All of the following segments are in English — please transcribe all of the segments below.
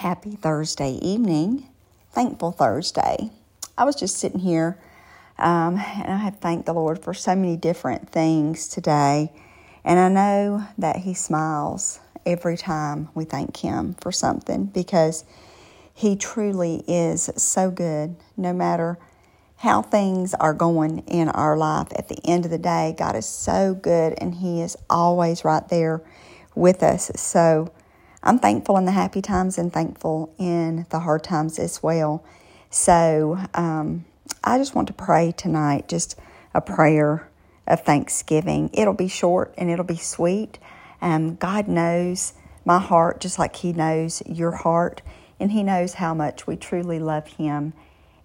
Happy Thursday evening. Thankful Thursday. I was just sitting here um, and I have thanked the Lord for so many different things today. And I know that He smiles every time we thank Him for something because He truly is so good no matter how things are going in our life. At the end of the day, God is so good and He is always right there with us. So, I'm thankful in the happy times and thankful in the hard times as well. So um, I just want to pray tonight, just a prayer of thanksgiving. It'll be short and it'll be sweet. Um, God knows my heart just like He knows your heart, and He knows how much we truly love Him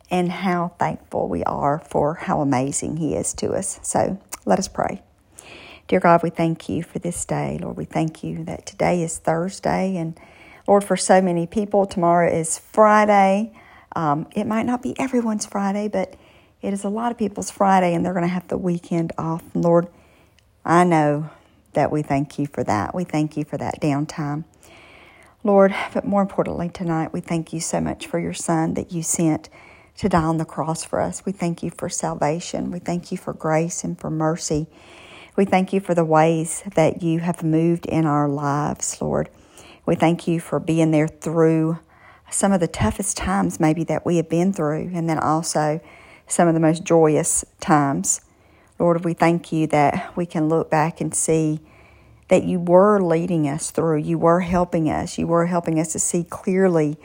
and how thankful we are for how amazing He is to us. So let us pray. Dear God, we thank you for this day. Lord, we thank you that today is Thursday. And Lord, for so many people, tomorrow is Friday. Um, it might not be everyone's Friday, but it is a lot of people's Friday, and they're going to have the weekend off. Lord, I know that we thank you for that. We thank you for that downtime. Lord, but more importantly, tonight, we thank you so much for your Son that you sent to die on the cross for us. We thank you for salvation. We thank you for grace and for mercy. We thank you for the ways that you have moved in our lives, Lord. We thank you for being there through some of the toughest times, maybe that we have been through, and then also some of the most joyous times. Lord, we thank you that we can look back and see that you were leading us through. You were helping us. You were helping us to see clearly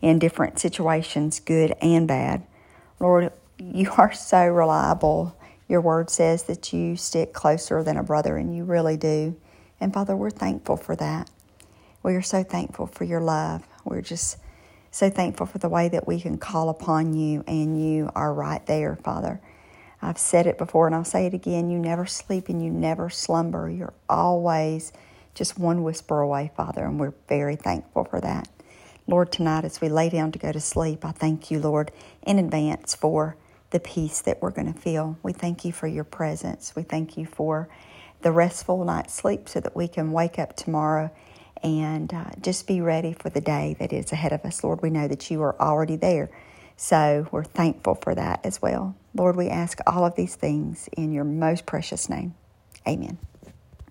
in different situations, good and bad. Lord, you are so reliable your word says that you stick closer than a brother, and you really do. And Father, we're thankful for that. We are so thankful for your love. We're just so thankful for the way that we can call upon you, and you are right there, Father. I've said it before and I'll say it again. You never sleep and you never slumber. You're always just one whisper away, Father, and we're very thankful for that. Lord, tonight as we lay down to go to sleep, I thank you, Lord, in advance for the peace that we're going to feel. We thank you for your presence. We thank you for the restful night's sleep so that we can wake up tomorrow and uh, just be ready for the day that is ahead of us. Lord, we know that you are already there. So we're thankful for that as well. Lord, we ask all of these things in your most precious name. Amen.